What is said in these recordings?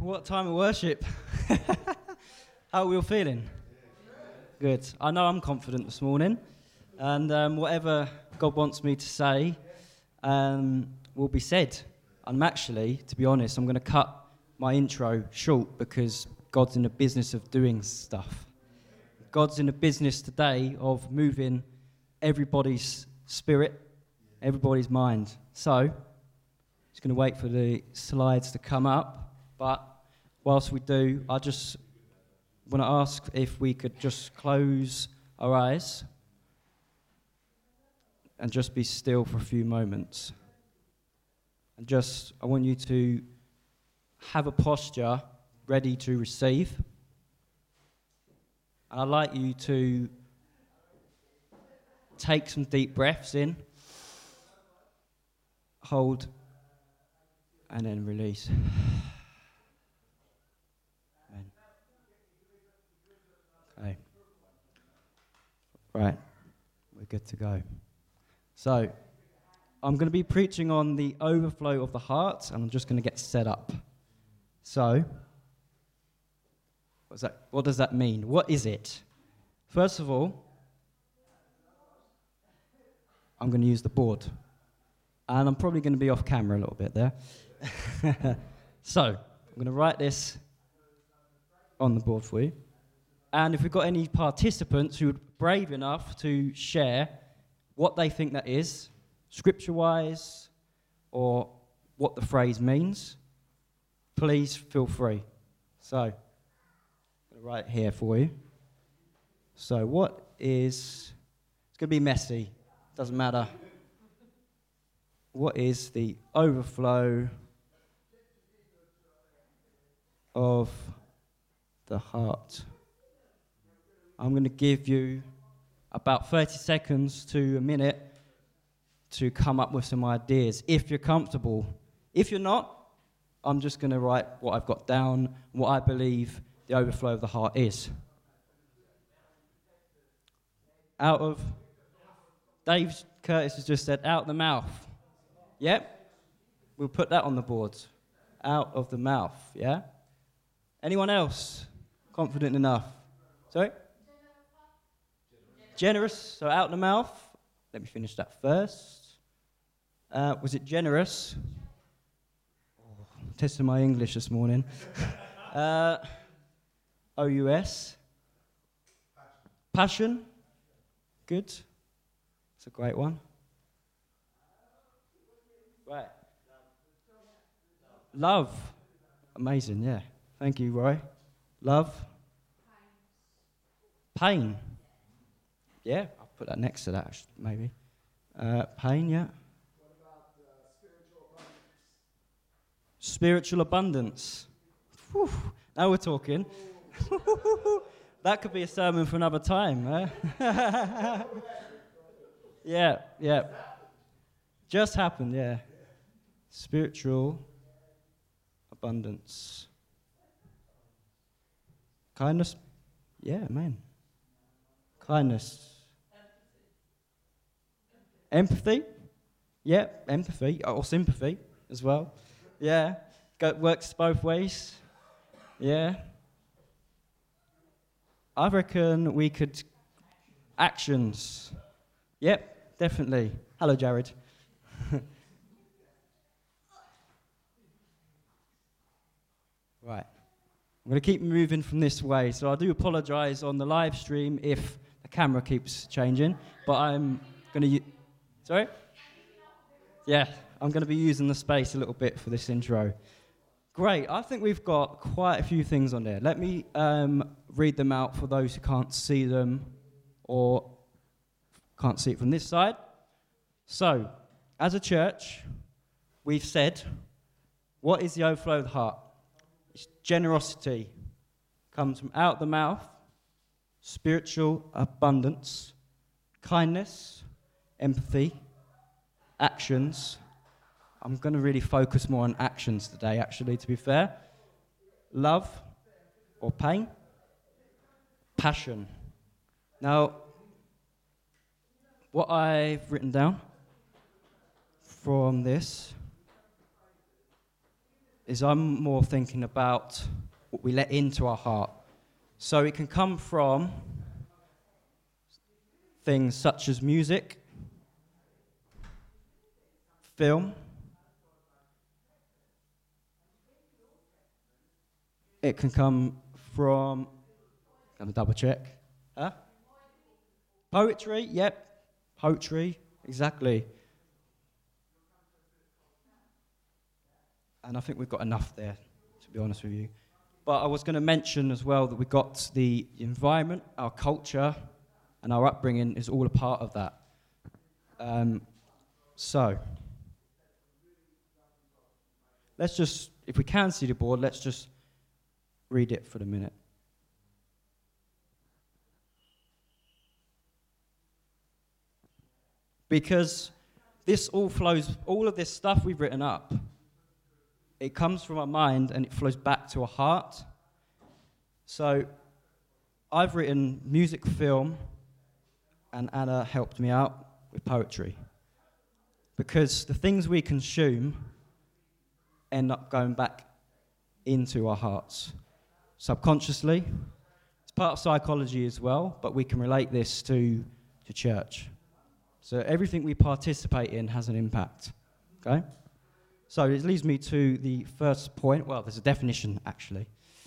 what time of worship? How are we all feeling? Good. I know I'm confident this morning, and um, whatever God wants me to say um, will be said. I'm actually, to be honest, I'm going to cut my intro short because God's in the business of doing stuff. God's in the business today of moving everybody's spirit, everybody's mind. So, just going to wait for the slides to come up. But whilst we do, I just want to ask if we could just close our eyes and just be still for a few moments. And just, I want you to have a posture ready to receive. And I'd like you to take some deep breaths in, hold, and then release. Okay. Right, we're good to go. So, I'm going to be preaching on the overflow of the heart, and I'm just going to get set up. So, what's that, what does that mean? What is it? First of all, I'm going to use the board. And I'm probably going to be off camera a little bit there. so, I'm going to write this on the board for you. And if we've got any participants who are brave enough to share what they think that is, scripture wise, or what the phrase means, please feel free. So, right here for you. So, what is, it's going to be messy, doesn't matter. What is the overflow of the heart? I'm going to give you about 30 seconds to a minute to come up with some ideas if you're comfortable. If you're not, I'm just going to write what I've got down, what I believe the overflow of the heart is. Out of, Dave Curtis has just said, out the mouth. Yep, we'll put that on the board. Out of the mouth, yeah? Anyone else confident enough? Sorry? Generous, so out the mouth. Let me finish that first. Uh, was it generous? Oh, testing my English this morning. uh, OUS. Passion. Good. It's a great one. Right. Love. Amazing, yeah. Thank you, Roy. Love. Pain. Yeah, I'll put that next to that, maybe. Uh, pain, yeah. What about uh, spiritual abundance? Spiritual abundance. Whew, now we're talking. that could be a sermon for another time. Eh? yeah, yeah. Just happened, yeah. Spiritual abundance. Kindness. Yeah, man. Kindness. Empathy? Yeah, empathy. Or sympathy as well. Yeah. Go, works both ways. Yeah. I reckon we could. Actions. Yep, definitely. Hello, Jared. right. I'm going to keep moving from this way, so I do apologize on the live stream if the camera keeps changing, but I'm going to. U- Sorry? Yeah, I'm going to be using the space a little bit for this intro. Great, I think we've got quite a few things on there. Let me um, read them out for those who can't see them or can't see it from this side. So, as a church, we've said, what is the overflow of the heart? It's generosity, comes from out the mouth, spiritual abundance, kindness, empathy, actions. I'm going to really focus more on actions today, actually, to be fair. Love or pain, passion. Now, what I've written down from this is I'm more thinking about what we let into our heart. So it can come from things such as music, film, it can come from, let me double check. Huh? Poetry, yep. Poetry, exactly. And I think we've got enough there, to be honest with you. But I was going to mention as well that we've got the environment, our culture, and our upbringing is all a part of that. Um, so, let's just, if we can see the board, let's just read it for the minute. Because this all flows, all of this stuff we've written up, it comes from our mind and it flows back to our heart. So I've written music, film, and Anna helped me out with poetry. Because the things we consume end up going back into our hearts subconsciously. It's part of psychology as well, but we can relate this to, to church. So everything we participate in has an impact. Okay? So it leads me to the first point. Well, there's a definition actually.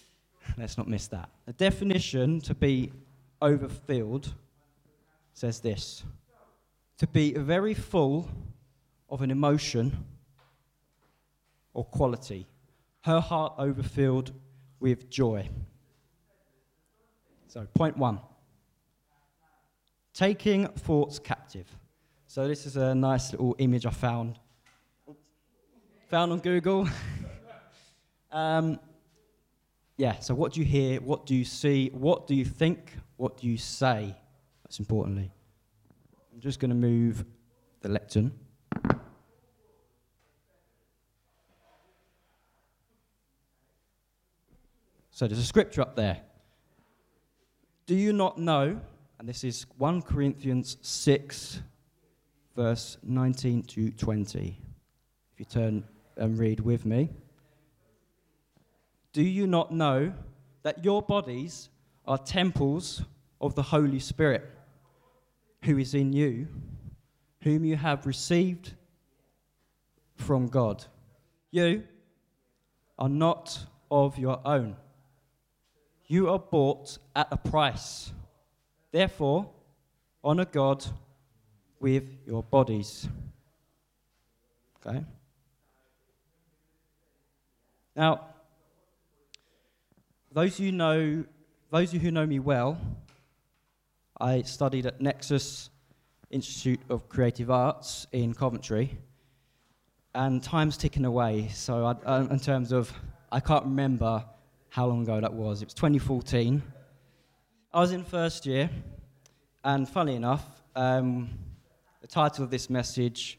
Let's not miss that. The definition to be overfilled says this to be very full of an emotion or quality. Her heart overfilled with joy. So, point one taking thoughts captive. So, this is a nice little image I found found on Google. um, yeah, so what do you hear? What do you see? What do you think? What do you say? That's importantly. I'm just going to move the lectern. So there's a scripture up there. Do you not know? And this is 1 Corinthians 6, verse 19 to 20. If you turn and read with me. Do you not know that your bodies are temples of the Holy Spirit, who is in you, whom you have received from God? You are not of your own. You are bought at a price. Therefore, honor God with your bodies. Okay? Now, those you know, those who know me well, I studied at Nexus Institute of Creative Arts in Coventry, and time's ticking away. So, I, in terms of, I can't remember how long ago that was. It was 2014. I was in first year, and funny enough, um, the title of this message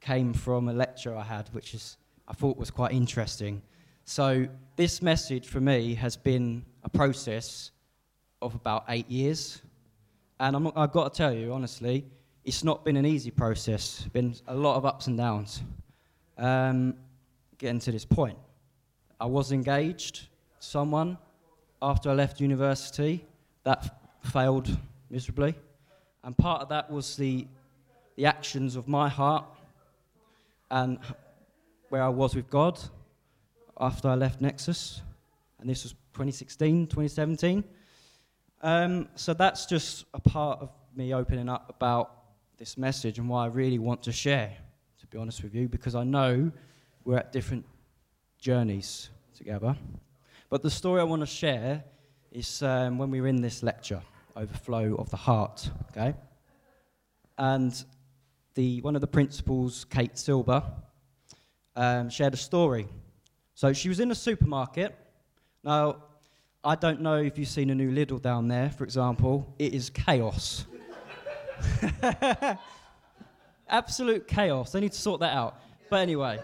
came from a lecture I had, which is I thought was quite interesting. So, this message for me has been a process of about eight years. And i have got to tell you, honestly, it's not been an easy process. Been a lot of ups and downs. Um, getting to this point, I was engaged someone after I left university. That f- failed miserably. And part of that was the, the actions of my heart and where I was with God after I left Nexus, and this was 2016, 2017. Um, so that's just a part of me opening up about this message and why I really want to share, to be honest with you, because I know we're at different journeys together. But the story I want to share is um, when we were in this lecture, Overflow of the Heart, okay? And the, one of the principals, Kate Silber, um, shared a story so she was in a supermarket. Now, I don't know if you've seen a new Lidl down there, for example. It is chaos. Absolute chaos. They need to sort that out. But anyway,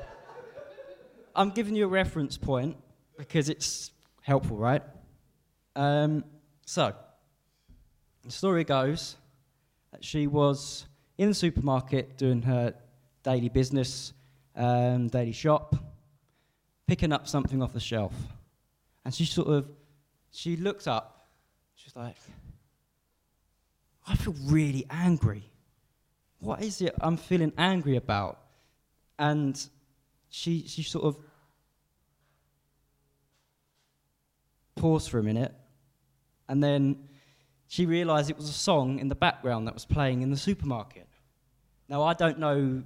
I'm giving you a reference point because it's helpful, right? Um, so, the story goes that she was in the supermarket doing her daily business, um, daily shop picking up something off the shelf. And she sort of, she looked up. She's like, I feel really angry. What is it I'm feeling angry about? And she, she sort of paused for a minute. And then she realized it was a song in the background that was playing in the supermarket. Now, I don't know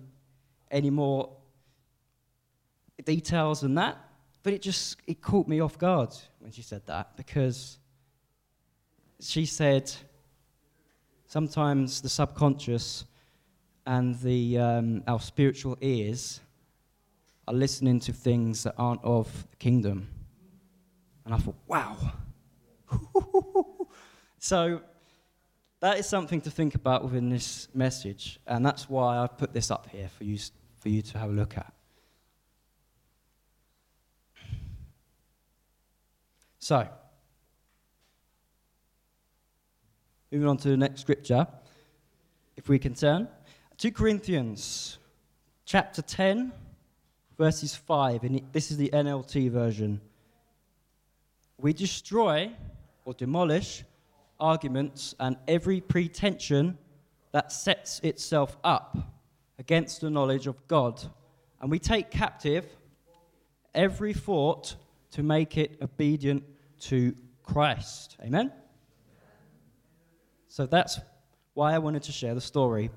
any more details than that, but it just it caught me off guard when she said that because she said sometimes the subconscious and the um, our spiritual ears are listening to things that aren't of the kingdom. And I thought, wow. so that is something to think about within this message, and that's why I've put this up here for you, for you to have a look at. So, moving on to the next scripture, if we can turn. 2 Corinthians chapter 10, verses 5, and this is the NLT version. We destroy or demolish arguments and every pretension that sets itself up against the knowledge of God. And we take captive every thought to make it obedient to Christ. Amen? So that's why I wanted to share the story.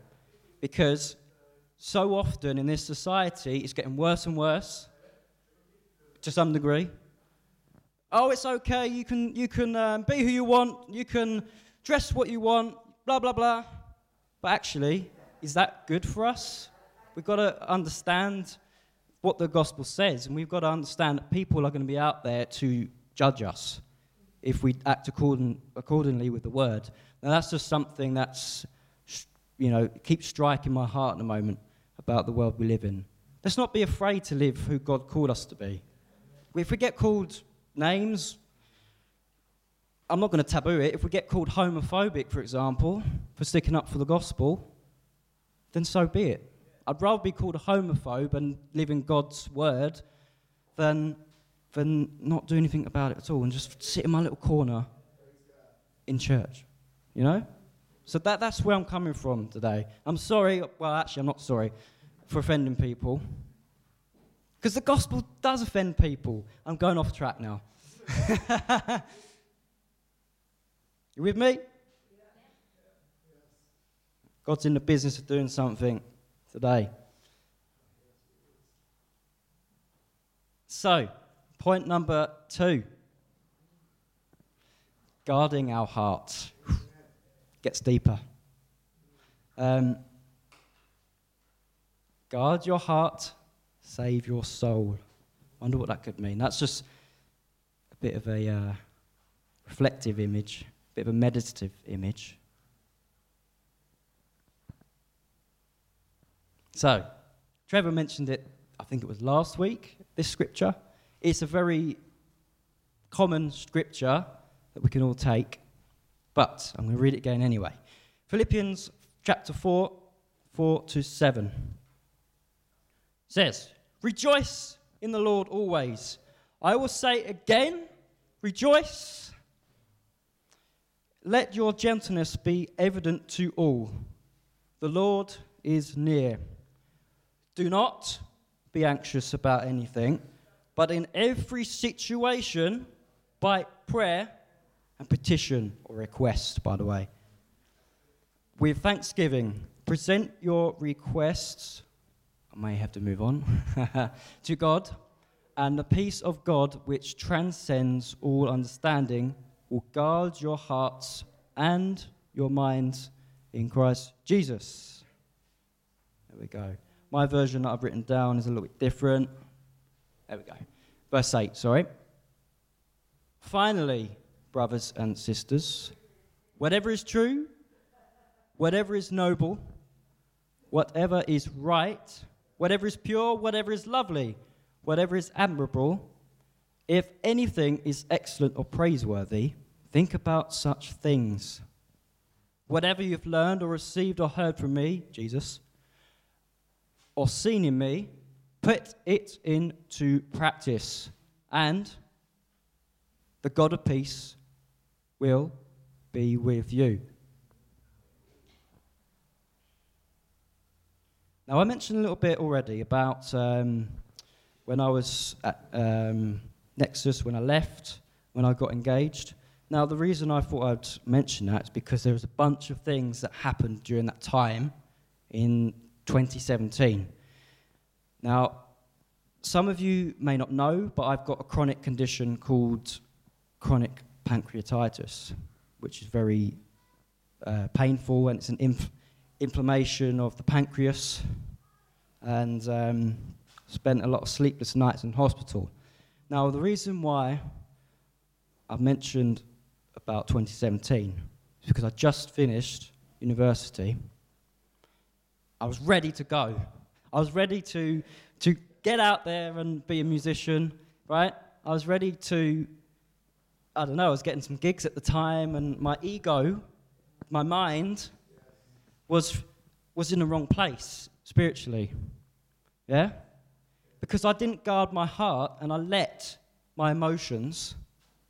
Because so often in this society, it's getting worse and worse to some degree. Oh, it's okay. You can, you can um, be who you want. You can dress what you want. Blah, blah, blah. But actually, is that good for us? We've got to understand what the gospel says, and we've got to understand that people are going to be out there to judge us if we act according, accordingly with the word. Now, that's just something that's, you know, keeps striking my heart at the moment about the world we live in. Let's not be afraid to live who God called us to be. If we get called names. I'm not going to taboo it. If we get called homophobic, for example, for sticking up for the gospel, then so be it. I'd rather be called a homophobe and live in God's word than, than not do anything about it at all and just sit in my little corner in church. You know? So that, that's where I'm coming from today. I'm sorry, well, actually, I'm not sorry for offending people. Because the gospel does offend people. I'm going off track now. you with me? God's in the business of doing something today. So, point number two guarding our hearts gets deeper. Um, guard your heart save your soul. Wonder what that could mean. That's just a bit of a uh, reflective image, a bit of a meditative image. So, Trevor mentioned it, I think it was last week, this scripture. It's a very common scripture that we can all take, but I'm going to read it again anyway. Philippians chapter 4, 4 to 7 says, Rejoice in the Lord always. I will say again, rejoice. Let your gentleness be evident to all. The Lord is near. Do not be anxious about anything, but in every situation, by prayer and petition or request, by the way, with thanksgiving, present your requests I may have to move on, to God, and the peace of God, which transcends all understanding, will guard your hearts and your minds in Christ Jesus. There we go. My version that I've written down is a little bit different. There we go. Verse 8, sorry. Finally, brothers and sisters, whatever is true, whatever is noble, whatever is right, whatever is pure, whatever is lovely, whatever is admirable, if anything is excellent or praiseworthy, think about such things. Whatever you've learned or received or heard from me, Jesus, or seen in me, Put it into practice, and the God of peace will be with you. Now, I mentioned a little bit already about um, when I was at um, Nexus, when I left, when I got engaged. Now, the reason I thought I'd mention that is because there was a bunch of things that happened during that time in 2017. Now, some of you may not know, but I've got a chronic condition called chronic pancreatitis, which is very uh, painful, and it's an inf- inflammation of the pancreas. And um, spent a lot of sleepless nights in hospital. Now, the reason why I've mentioned about 2017 is because I just finished university. I was ready to go. I was ready to, to get out there and be a musician, right? I was ready to, I don't know, I was getting some gigs at the time, and my ego, my mind, was, was in the wrong place spiritually. Yeah? Because I didn't guard my heart and I let my emotions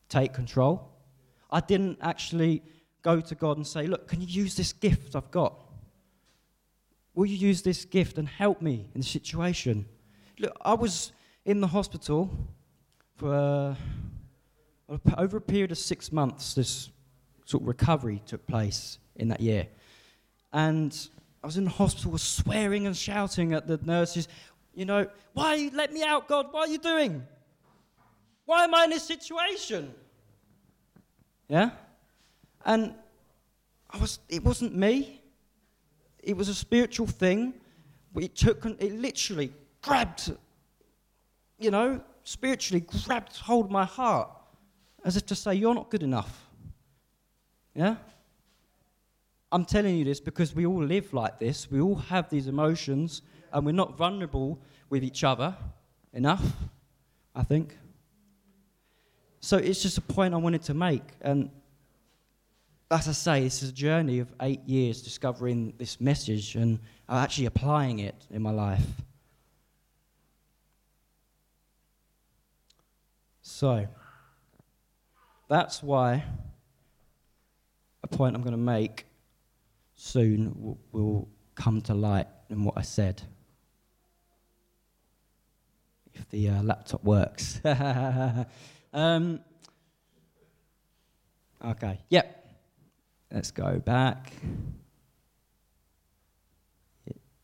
take control. I didn't actually go to God and say, Look, can you use this gift I've got? Will you use this gift and help me in the situation? Look, I was in the hospital for uh, over a period of six months. This sort of recovery took place in that year. And I was in the hospital, swearing and shouting at the nurses, you know, why let me out, God? What are you doing? Why am I in this situation? Yeah? And I was, it wasn't me. It was a spiritual thing. It took, it literally grabbed, you know, spiritually grabbed hold of my heart as if to say, You're not good enough. Yeah? I'm telling you this because we all live like this. We all have these emotions and we're not vulnerable with each other enough, I think. So it's just a point I wanted to make. And as I say, this is a journey of eight years discovering this message and actually applying it in my life. So, that's why a point I'm going to make soon will, come to light in what I said if the uh, laptop works. um, okay, yep. Let's go back.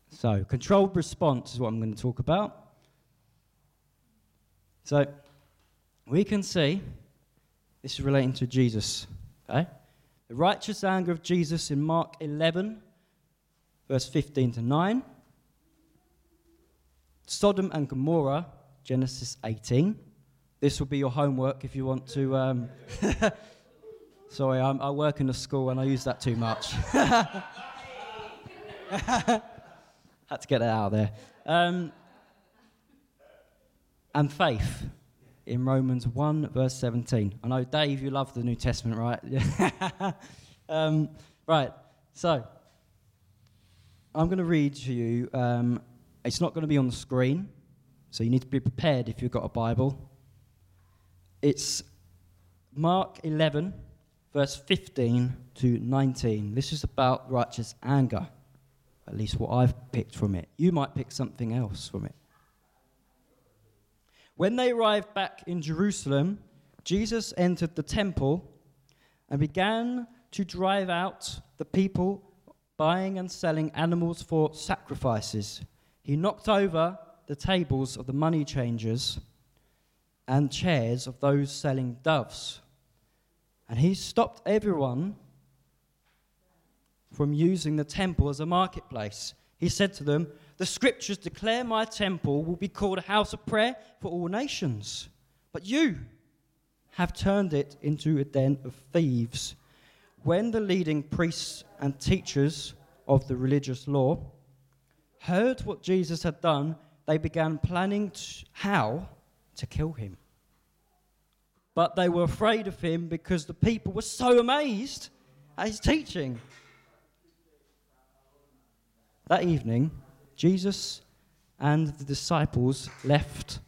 So, controlled response is what I'm going to talk about. So, we can see this is relating to Jesus. Okay? The righteous anger of Jesus in Mark 11, verse 15 to 9. Sodom and Gomorrah Genesis 18. This will be your homework if you want to. Um, sorry, I'm, i work in a school and I use that too much. Had to get that out of there. Um, and faith in Romans 1, verse 17. I know, Dave, you love the New Testament, right? um, right, so I'm going to read to you. Um, it's not going to be on the screen. So you need to be prepared if you've got a Bible. It's Mark 11, verse 15 to 19. This is about righteous anger, at least what I've picked from it. You might pick something else from it. When they arrived back in Jerusalem, Jesus entered the temple and began to drive out the people buying and selling animals for sacrifices. He knocked over the tables of the money changers and chairs of those selling doves. And he stopped everyone from using the temple as a marketplace. He said to them, The scriptures declare my temple will be called a house of prayer for all nations. But you have turned it into a den of thieves. When the leading priests and teachers of the religious law heard what Jesus had done, they began planning how to kill him. But they were afraid of him because the people were so amazed at his teaching. That evening, Jesus and the disciples left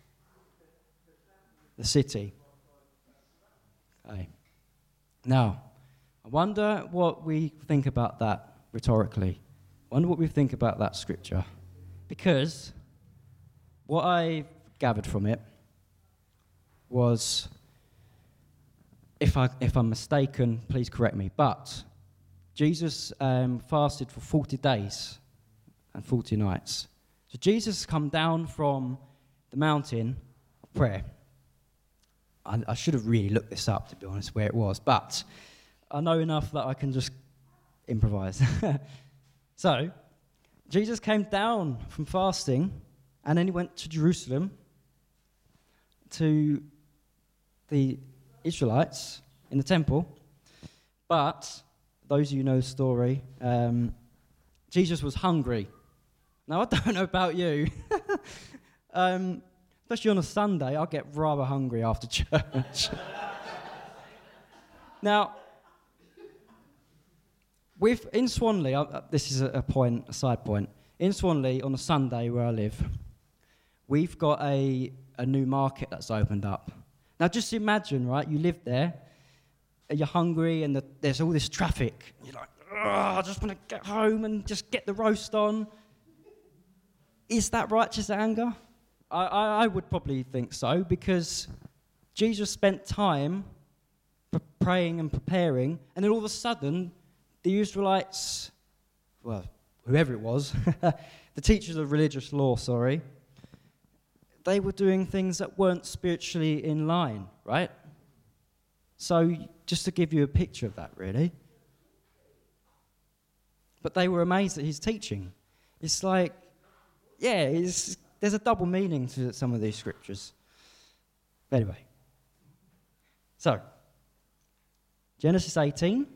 the city. Okay. Now, I wonder what we think about that rhetorically. I wonder what we think about that scripture. Because what I gathered from it was if, I, if I'm mistaken, please correct me, but Jesus um, fasted for 40 days and 40 nights. So Jesus come down from the mountain of prayer. I, I should have really looked this up, to be honest, where it was, but I know enough that I can just improvise. so, Jesus came down from fasting and then he went to Jerusalem to the Israelites in the temple. But those of you know the story, um, Jesus was hungry. Now, I don't know about you, um, especially on a Sunday, I get rather hungry after church. now, with, in Swanley, uh, this is a, a point, a side point. In Swanley, on a Sunday where I live, we've got a, a new market that's opened up. Now, just imagine, right? You live there, you're hungry, and the, there's all this traffic. You're like, I just want to get home and just get the roast on. Is that righteous anger? I, I, I would probably think so because Jesus spent time praying and preparing, and then all of a sudden, the Israelites, well, whoever it was, the teachers of religious law, sorry, they were doing things that weren't spiritually in line, right? So, just to give you a picture of that, really. But they were amazed at his teaching. It's like, yeah, there's a double meaning to some of these scriptures. Anyway, so Genesis 18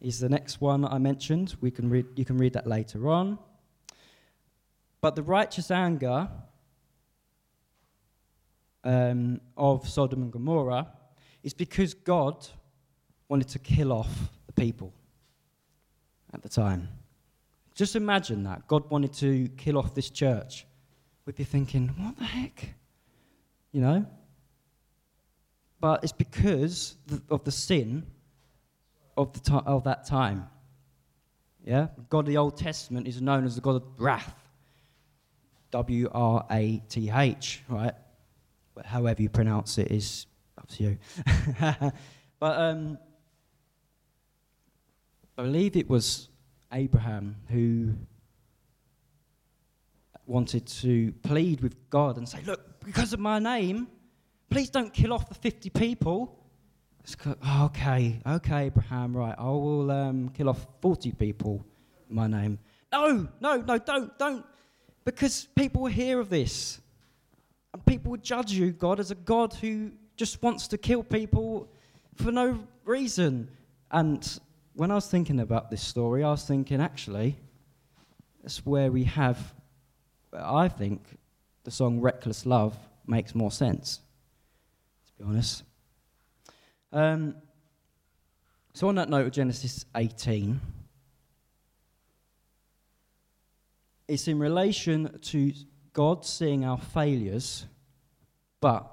is the next one I mentioned. We can read, you can read that later on. But the righteous anger um, of Sodom and Gomorrah is because God wanted to kill off the people at the time. Just imagine that. God wanted to kill off this church. We'd be thinking, what the heck? You know? But it's because of the sin of, the to- of that time. Yeah? God of the Old Testament is known as the God of wrath. W R A T H, right? but however you pronounce it is up to you. but um, I believe it was Abraham who wanted to plead with God and say, Look, because of my name, please don't kill off the 50 people. Oh, okay, okay, Abraham, right. I will um, kill off 40 people in my name. No, no, no, don't, don't. Because people will hear of this. And people would judge you, God, as a God who just wants to kill people for no reason. And when I was thinking about this story, I was thinking, actually, that's where we have, I think, the song Reckless Love makes more sense, to be honest. Um, so, on that note of Genesis 18, it's in relation to God seeing our failures, but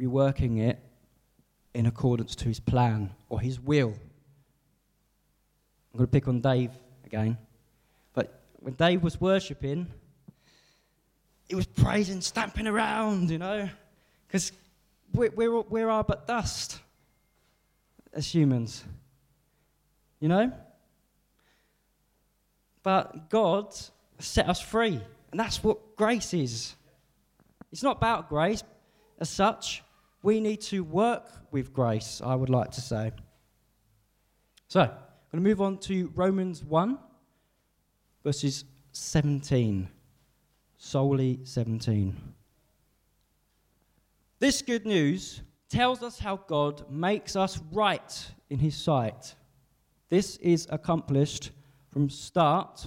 reworking it in accordance to his plan or his will. I'm going to pick on Dave again. But when Dave was worshipping, he was praising, stamping around, you know, because we're, we're, we're are but dust as humans, you know? But God set us free. And that's what grace is. It's not about grace as such. We need to work with grace, I would like to say. So, going to move on to Romans 1, verses 17. Solely 17. This good news tells us how God makes us right in His sight. This is accomplished from start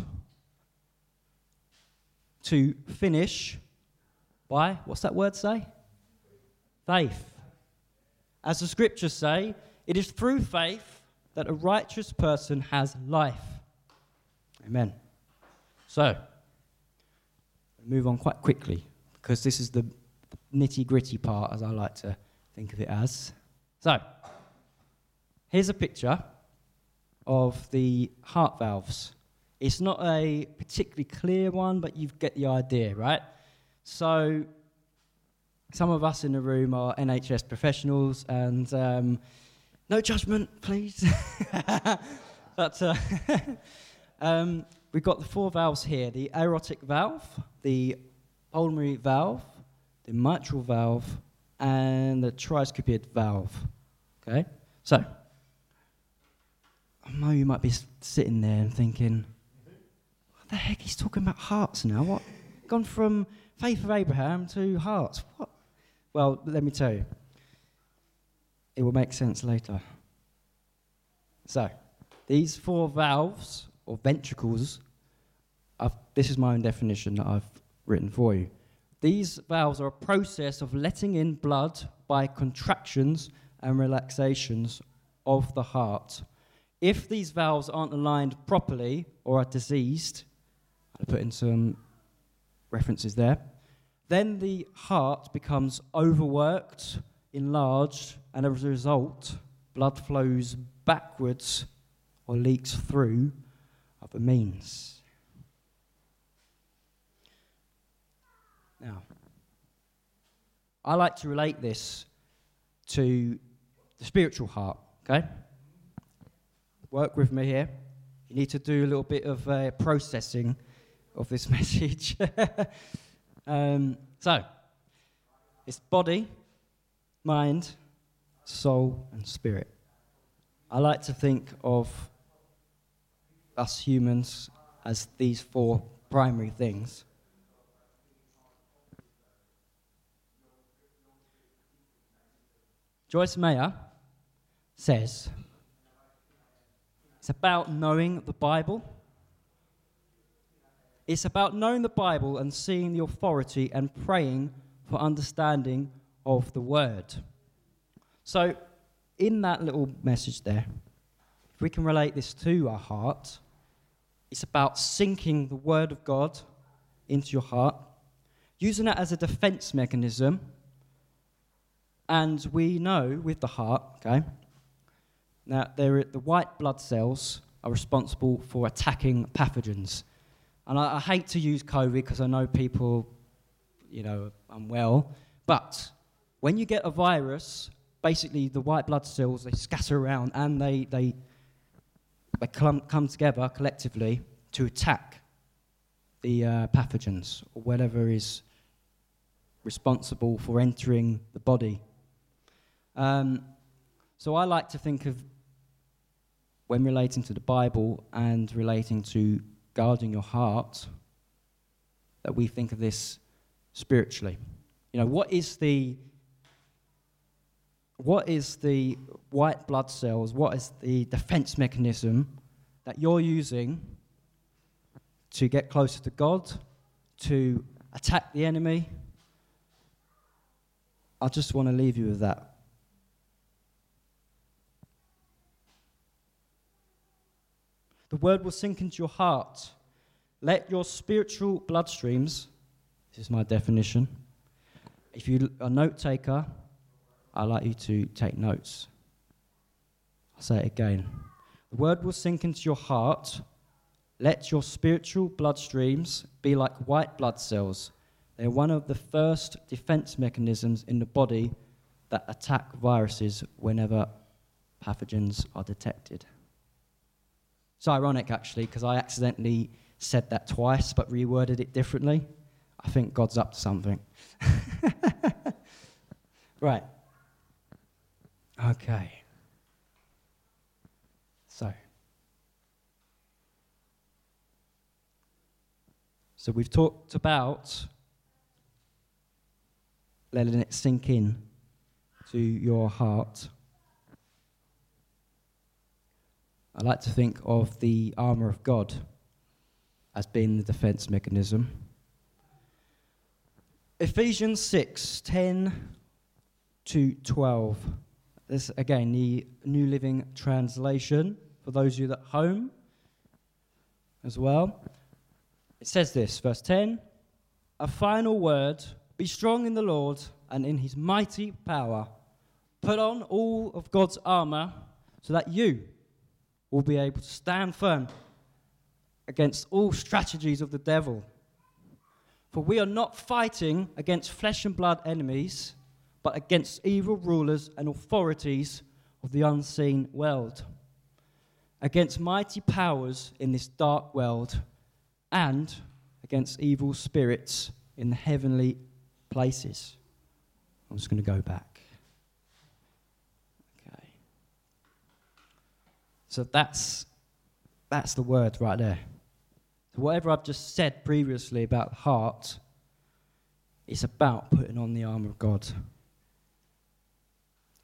to finish by, what's that word say? Faith. As the scriptures say, it is through faith that a righteous person has life. Amen. So, move on quite quickly because this is the nitty gritty part, as I like to think of it as. So, here's a picture of the heart valves. It's not a particularly clear one, but you get the idea, right? So, some of us in the room are NHS professionals, and um, no judgment, please. but uh, um, we've got the four valves here the aortic valve, the pulmonary valve, the mitral valve, and the tricuspid valve. Okay? So, I know you might be sitting there and thinking, what the heck? He's talking about hearts now. What? Gone from faith of Abraham to hearts. What? Well, let me tell you. It will make sense later. So, these four valves, or ventricles, I've, this is my own definition that I've written for you. These valves are a process of letting in blood by contractions and relaxations of the heart. If these valves aren't aligned properly or are diseased, I'll put in some references there, then the heart becomes overworked, enlarged, and as a result, blood flows backwards or leaks through other means. Now, I like to relate this to the spiritual heart, okay? Work with me here. You need to do a little bit of uh, processing of this message. um, so, it's body, mind, soul, and spirit. I like to think of us humans as these four primary things. Joyce Meyer says it's about knowing the Bible. It's about knowing the Bible and seeing the authority and praying for understanding of the Word. So, in that little message there, if we can relate this to our heart, it's about sinking the Word of God into your heart, using it as a defense mechanism and we know with the heart, okay, that the white blood cells are responsible for attacking pathogens. And I, I hate to use COVID because I know people, you know, unwell. But when you get a virus, basically the white blood cells, they scatter around and they, they, they come, come together collectively to attack the uh, pathogens or whatever is responsible for entering the body. Um, so I like to think of when relating to the Bible and relating to guarding your heart, that we think of this spiritually. You know, what is the what is the white blood cells? What is the defense mechanism that you're using to get closer to God, to attack the enemy? I just want to leave you with that. The word will sink into your heart. Let your spiritual bloodstreams, this is my definition. If you're a note taker, I'd like you to take notes. I'll say it again. The word will sink into your heart. Let your spiritual bloodstreams be like white blood cells. They're one of the first defense mechanisms in the body that attack viruses whenever pathogens are detected. It's ironic, actually, because I accidentally said that twice but reworded it differently. I think God's up to something. right. Okay. So. So we've talked about letting it sink in to your heart. I like to think of the armour of God as being the defence mechanism. Ephesians 6 10 to 12. This, again, the New Living Translation for those of you at home as well. It says this, verse 10 a final word be strong in the Lord and in his mighty power. Put on all of God's armor so that you will be able to stand firm against all strategies of the devil. For we are not fighting against flesh and blood enemies, but against evil rulers and authorities of the unseen world, against mighty powers in this dark world, and against evil spirits in the heavenly places. I'm just going to go back. Okay. So that's that's the word right there. So whatever I've just said previously about the heart, it's about putting on the armor of God.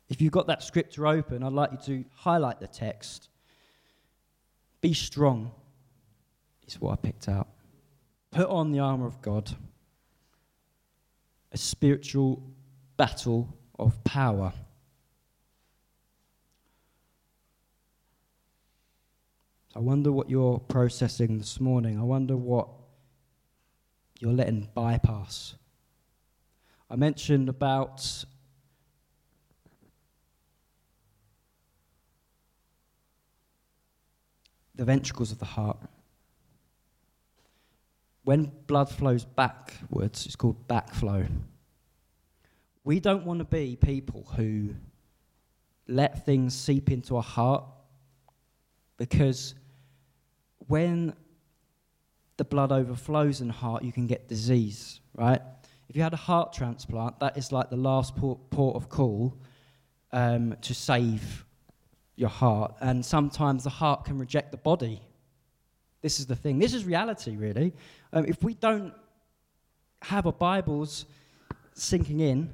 If you've got that scripture open, I'd like you to highlight the text. Be strong, is what I picked out. Put on the armor of God, a spiritual battle of power. I wonder what you're processing this morning. I wonder what you're letting bypass. I mentioned about the ventricles of the heart. When blood flows backwards, it's called backflow. We don't want to be people who let things seep into our heart because when the blood overflows in the heart, you can get disease, right? If you had a heart transplant, that is like the last port, port of call um, to save your heart. And sometimes the heart can reject the body. This is the thing. This is reality, really. Um, if we don't have our Bibles sinking in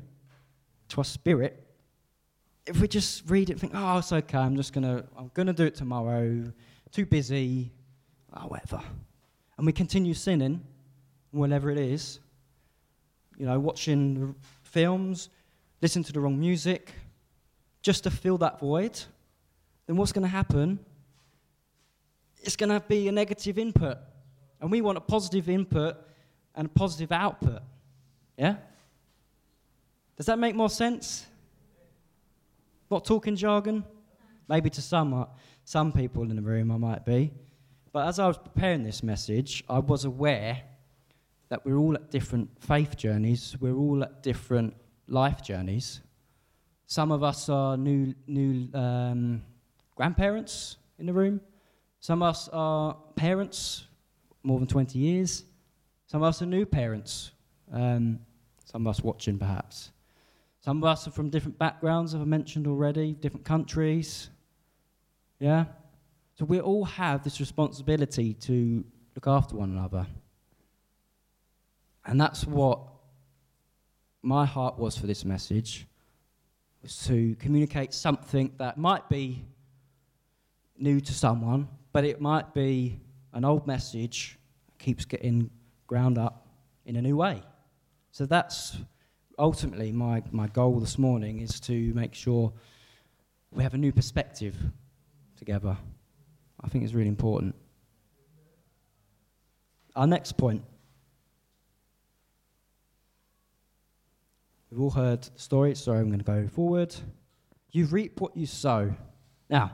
to our spirit, if we just read it and think, oh, it's okay, I'm just going to, I'm going to do it tomorrow, too busy, oh, whatever. And we continue sinning, whatever it is, you know, watching films, listening to the wrong music, just to fill that void, then what's going to happen? It's going to be a negative input. And we want a positive input and a positive output. Yeah? Does that make more sense? Not talking jargon? Maybe to some, uh, some people in the room I might be. But as I was preparing this message, I was aware that we're all at different faith journeys, we're all at different life journeys. Some of us are new, new um, grandparents in the room. Some of us are parents, more than 20 years. Some of us are new parents. Um, some of us watching, perhaps. Some of us are from different backgrounds, as I mentioned already, different countries. Yeah? So we all have this responsibility to look after one another. And that's what my heart was for this message was to communicate something that might be new to someone, but it might be an old message keeps getting ground up in a new way. So that's ultimately, my, my goal this morning is to make sure we have a new perspective together. I think it's really important. Our next point. We've all heard the story, so I'm going to go forward. You reap what you sow. Now,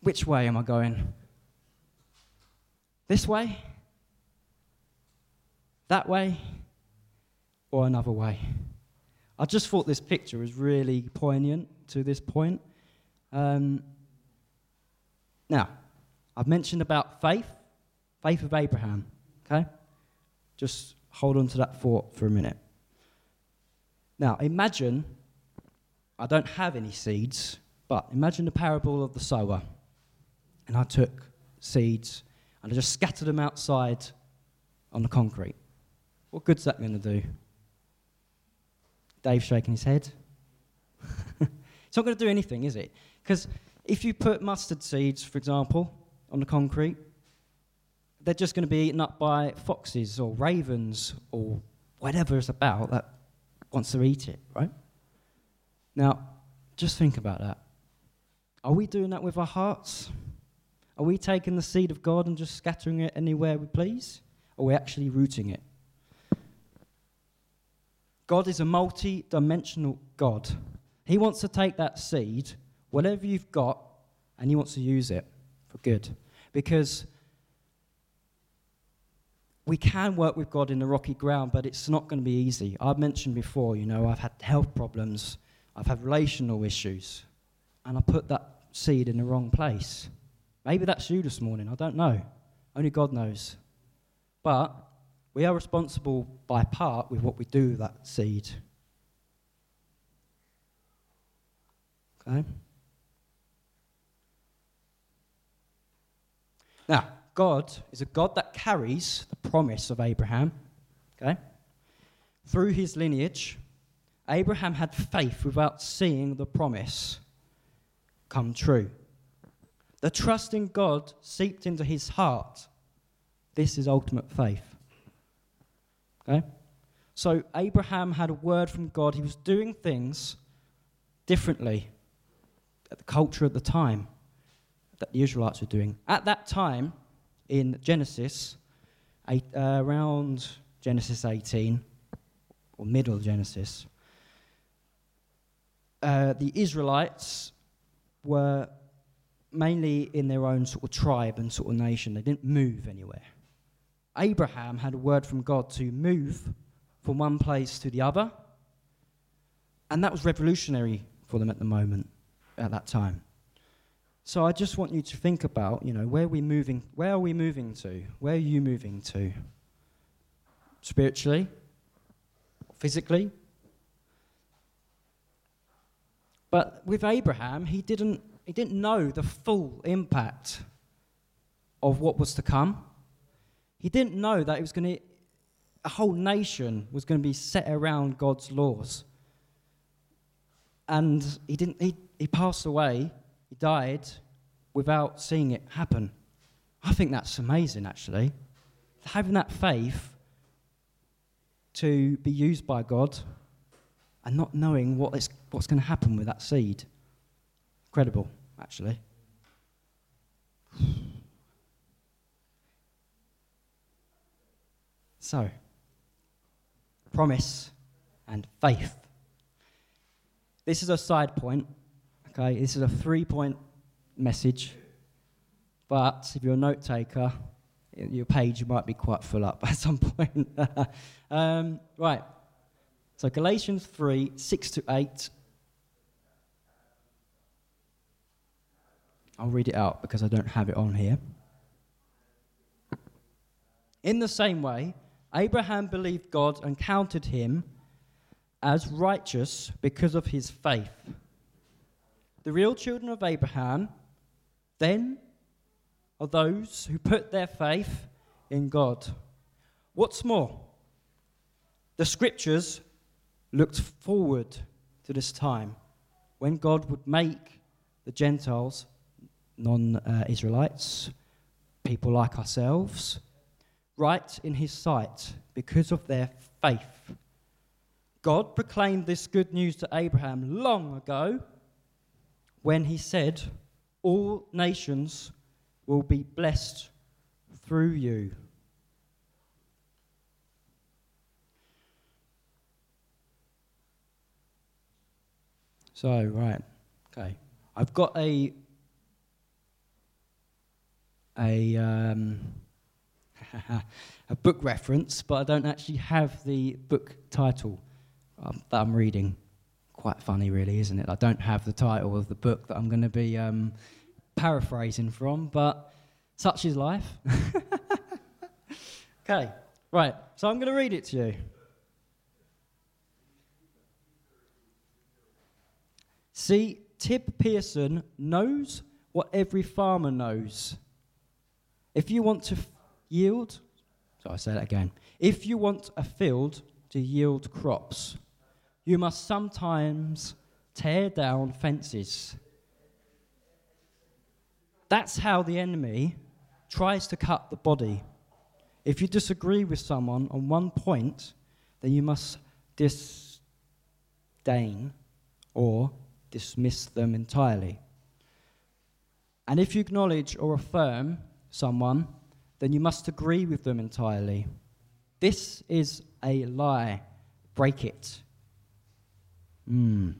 which way am I going? This way? that way or another way. I just thought this picture was really poignant to this point. Um, now, I've mentioned about faith, faith of Abraham, okay? Just hold on to that thought for a minute. Now, imagine I don't have any seeds, but imagine the parable of the sower. And I took seeds and I just scattered them outside on the concrete. What good's that going to do? Dave's shaking his head. it's not going to do anything, is it? Because if you put mustard seeds, for example, on the concrete, they're just going to be eaten up by foxes or ravens or whatever it's about that wants to eat it, right? Now, just think about that. Are we doing that with our hearts? Are we taking the seed of God and just scattering it anywhere we please? Or are we actually rooting it? God is a multi dimensional God. He wants to take that seed, whatever you've got, and He wants to use it for good. Because we can work with God in the rocky ground, but it's not going to be easy. I've mentioned before, you know, I've had health problems, I've had relational issues, and I put that seed in the wrong place. Maybe that's you this morning, I don't know. Only God knows. But we are responsible by part with what we do with that seed. Okay? Now, God is a God that carries the promise of Abraham. Okay? Through his lineage, Abraham had faith without seeing the promise come true. The trust in God seeped into his heart. This is ultimate faith. Okay? So Abraham had a word from God. He was doing things differently at the culture at the time that the Israelites were doing. At that time, in Genesis, eight, uh, around Genesis 18, or middle Genesis, uh, the Israelites were mainly in their own sort of tribe and sort of nation. They didn't move anywhere. Abraham had a word from God to move from one place to the other, and that was revolutionary for them at the moment, at that time. So I just want you to think about, you know, where are we moving? Where are we moving to? Where are you moving to? Spiritually? Physically? But with Abraham, he didn't, he didn't know the full impact of what was to come. He didn't know that it was going to, a whole nation was going to be set around God's laws. And he, didn't, he, he passed away, he died without seeing it happen. I think that's amazing, actually. Having that faith to be used by God and not knowing what is, what's going to happen with that seed. Incredible, actually. So, promise and faith. This is a side point, okay? This is a three point message. But if you're a note taker, your page might be quite full up at some point. um, right. So Galatians 3 6 to 8. I'll read it out because I don't have it on here. In the same way, Abraham believed God and counted him as righteous because of his faith. The real children of Abraham, then, are those who put their faith in God. What's more, the scriptures looked forward to this time when God would make the Gentiles, non Israelites, people like ourselves, right in his sight because of their faith. God proclaimed this good news to Abraham long ago when he said, All nations will be blessed through you. So, right, okay. I've got a a um, a book reference, but I don't actually have the book title um, that I'm reading. Quite funny, really, isn't it? I don't have the title of the book that I'm going to be um, paraphrasing from, but such is life. okay, right. So I'm going to read it to you. See, Tib Pearson knows what every farmer knows. If you want to f- yield, so I say that again. If you want a field to yield crops, you must sometimes tear down fences. That's how the enemy tries to cut the body. If you disagree with someone on one point, then you must disdain or dismiss them entirely. And if you acknowledge or affirm someone, then you must agree with them entirely. This is a lie. Break it. Hmm.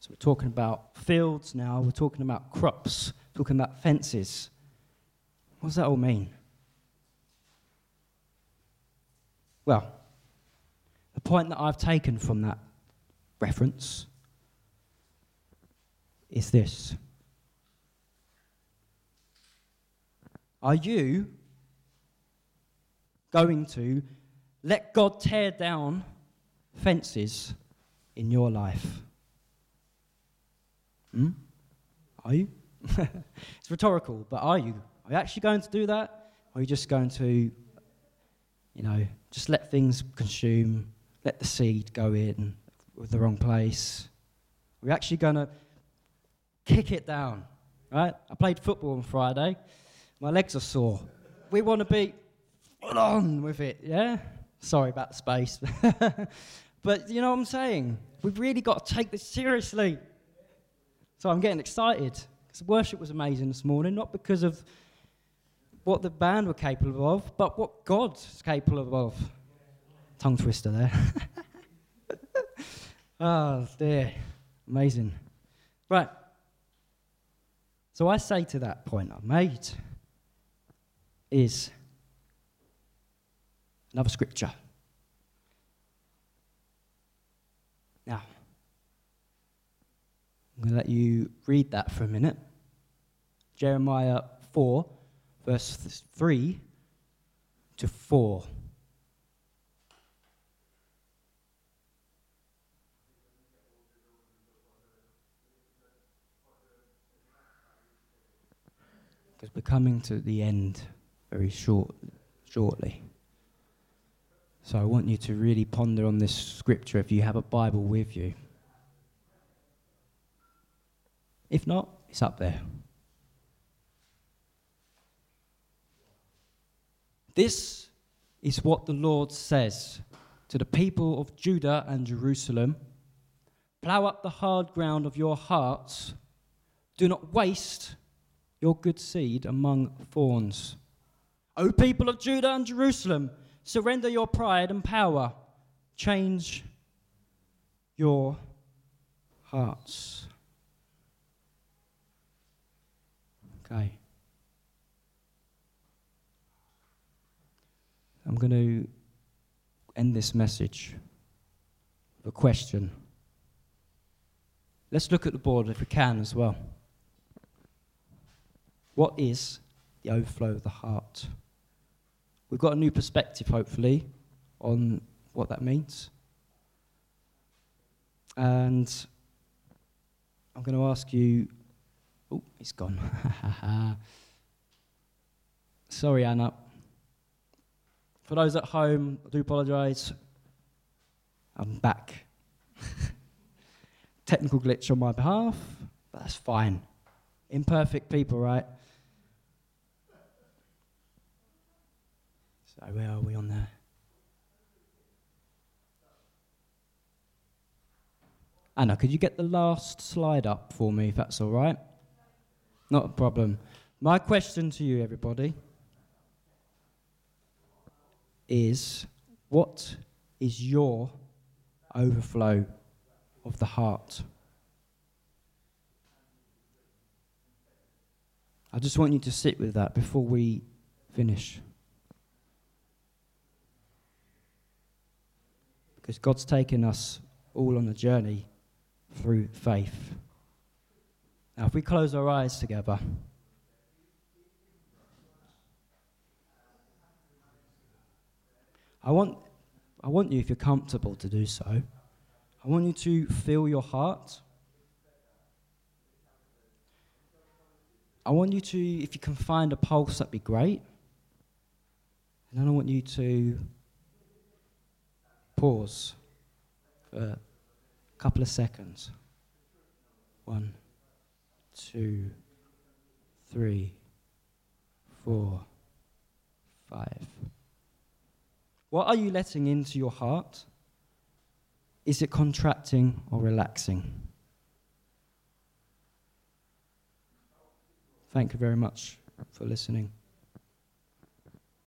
So we're talking about fields now, we're talking about crops, talking about fences. What does that all mean? Well, the point that I've taken from that reference is this Are you going to let God tear down fences in your life? Hmm? Are you? it's rhetorical, but are you? Are you actually going to do that? Or are you just going to, you know, just let things consume, let the seed go in with the wrong place? We're actually going to kick it down, right? I played football on Friday. My legs are sore. We want to be full on with it, yeah? Sorry about space. but you know what I'm saying? We've really got to take this seriously. So I'm getting excited because worship was amazing this morning, not because of what the band were capable of, but what God's capable of. Tongue twister there. oh, dear. Amazing. Right. So I say to that point I've made is another scripture. Now, I'm going to let you read that for a minute. Jeremiah 4, verse 3 to 4. Because we're coming to the end very short, shortly. So I want you to really ponder on this scripture if you have a Bible with you. If not, it's up there. This is what the Lord says to the people of Judah and Jerusalem Plough up the hard ground of your hearts, do not waste your good seed among thorns. O people of Judah and Jerusalem, surrender your pride and power, change your hearts. Okay. I'm going to end this message with a question. Let's look at the board if we can as well. What is the overflow of the heart? We've got a new perspective, hopefully, on what that means. And I'm going to ask you Oh, he's gone. Sorry, Anna. For those at home, I do apologise. I'm back. Technical glitch on my behalf, but that's fine. Imperfect people, right? So, where are we on there? Anna, could you get the last slide up for me, if that's all right? Not a problem. My question to you, everybody, is what is your overflow of the heart? I just want you to sit with that before we finish. Because God's taken us all on a journey through faith. Now, if we close our eyes together, I want, I want you, if you're comfortable, to do so. I want you to feel your heart. I want you to, if you can find a pulse, that'd be great. And then I want you to pause for a couple of seconds. One two, three, four, five. What are you letting into your heart? Is it contracting or relaxing? thank you very much for listening.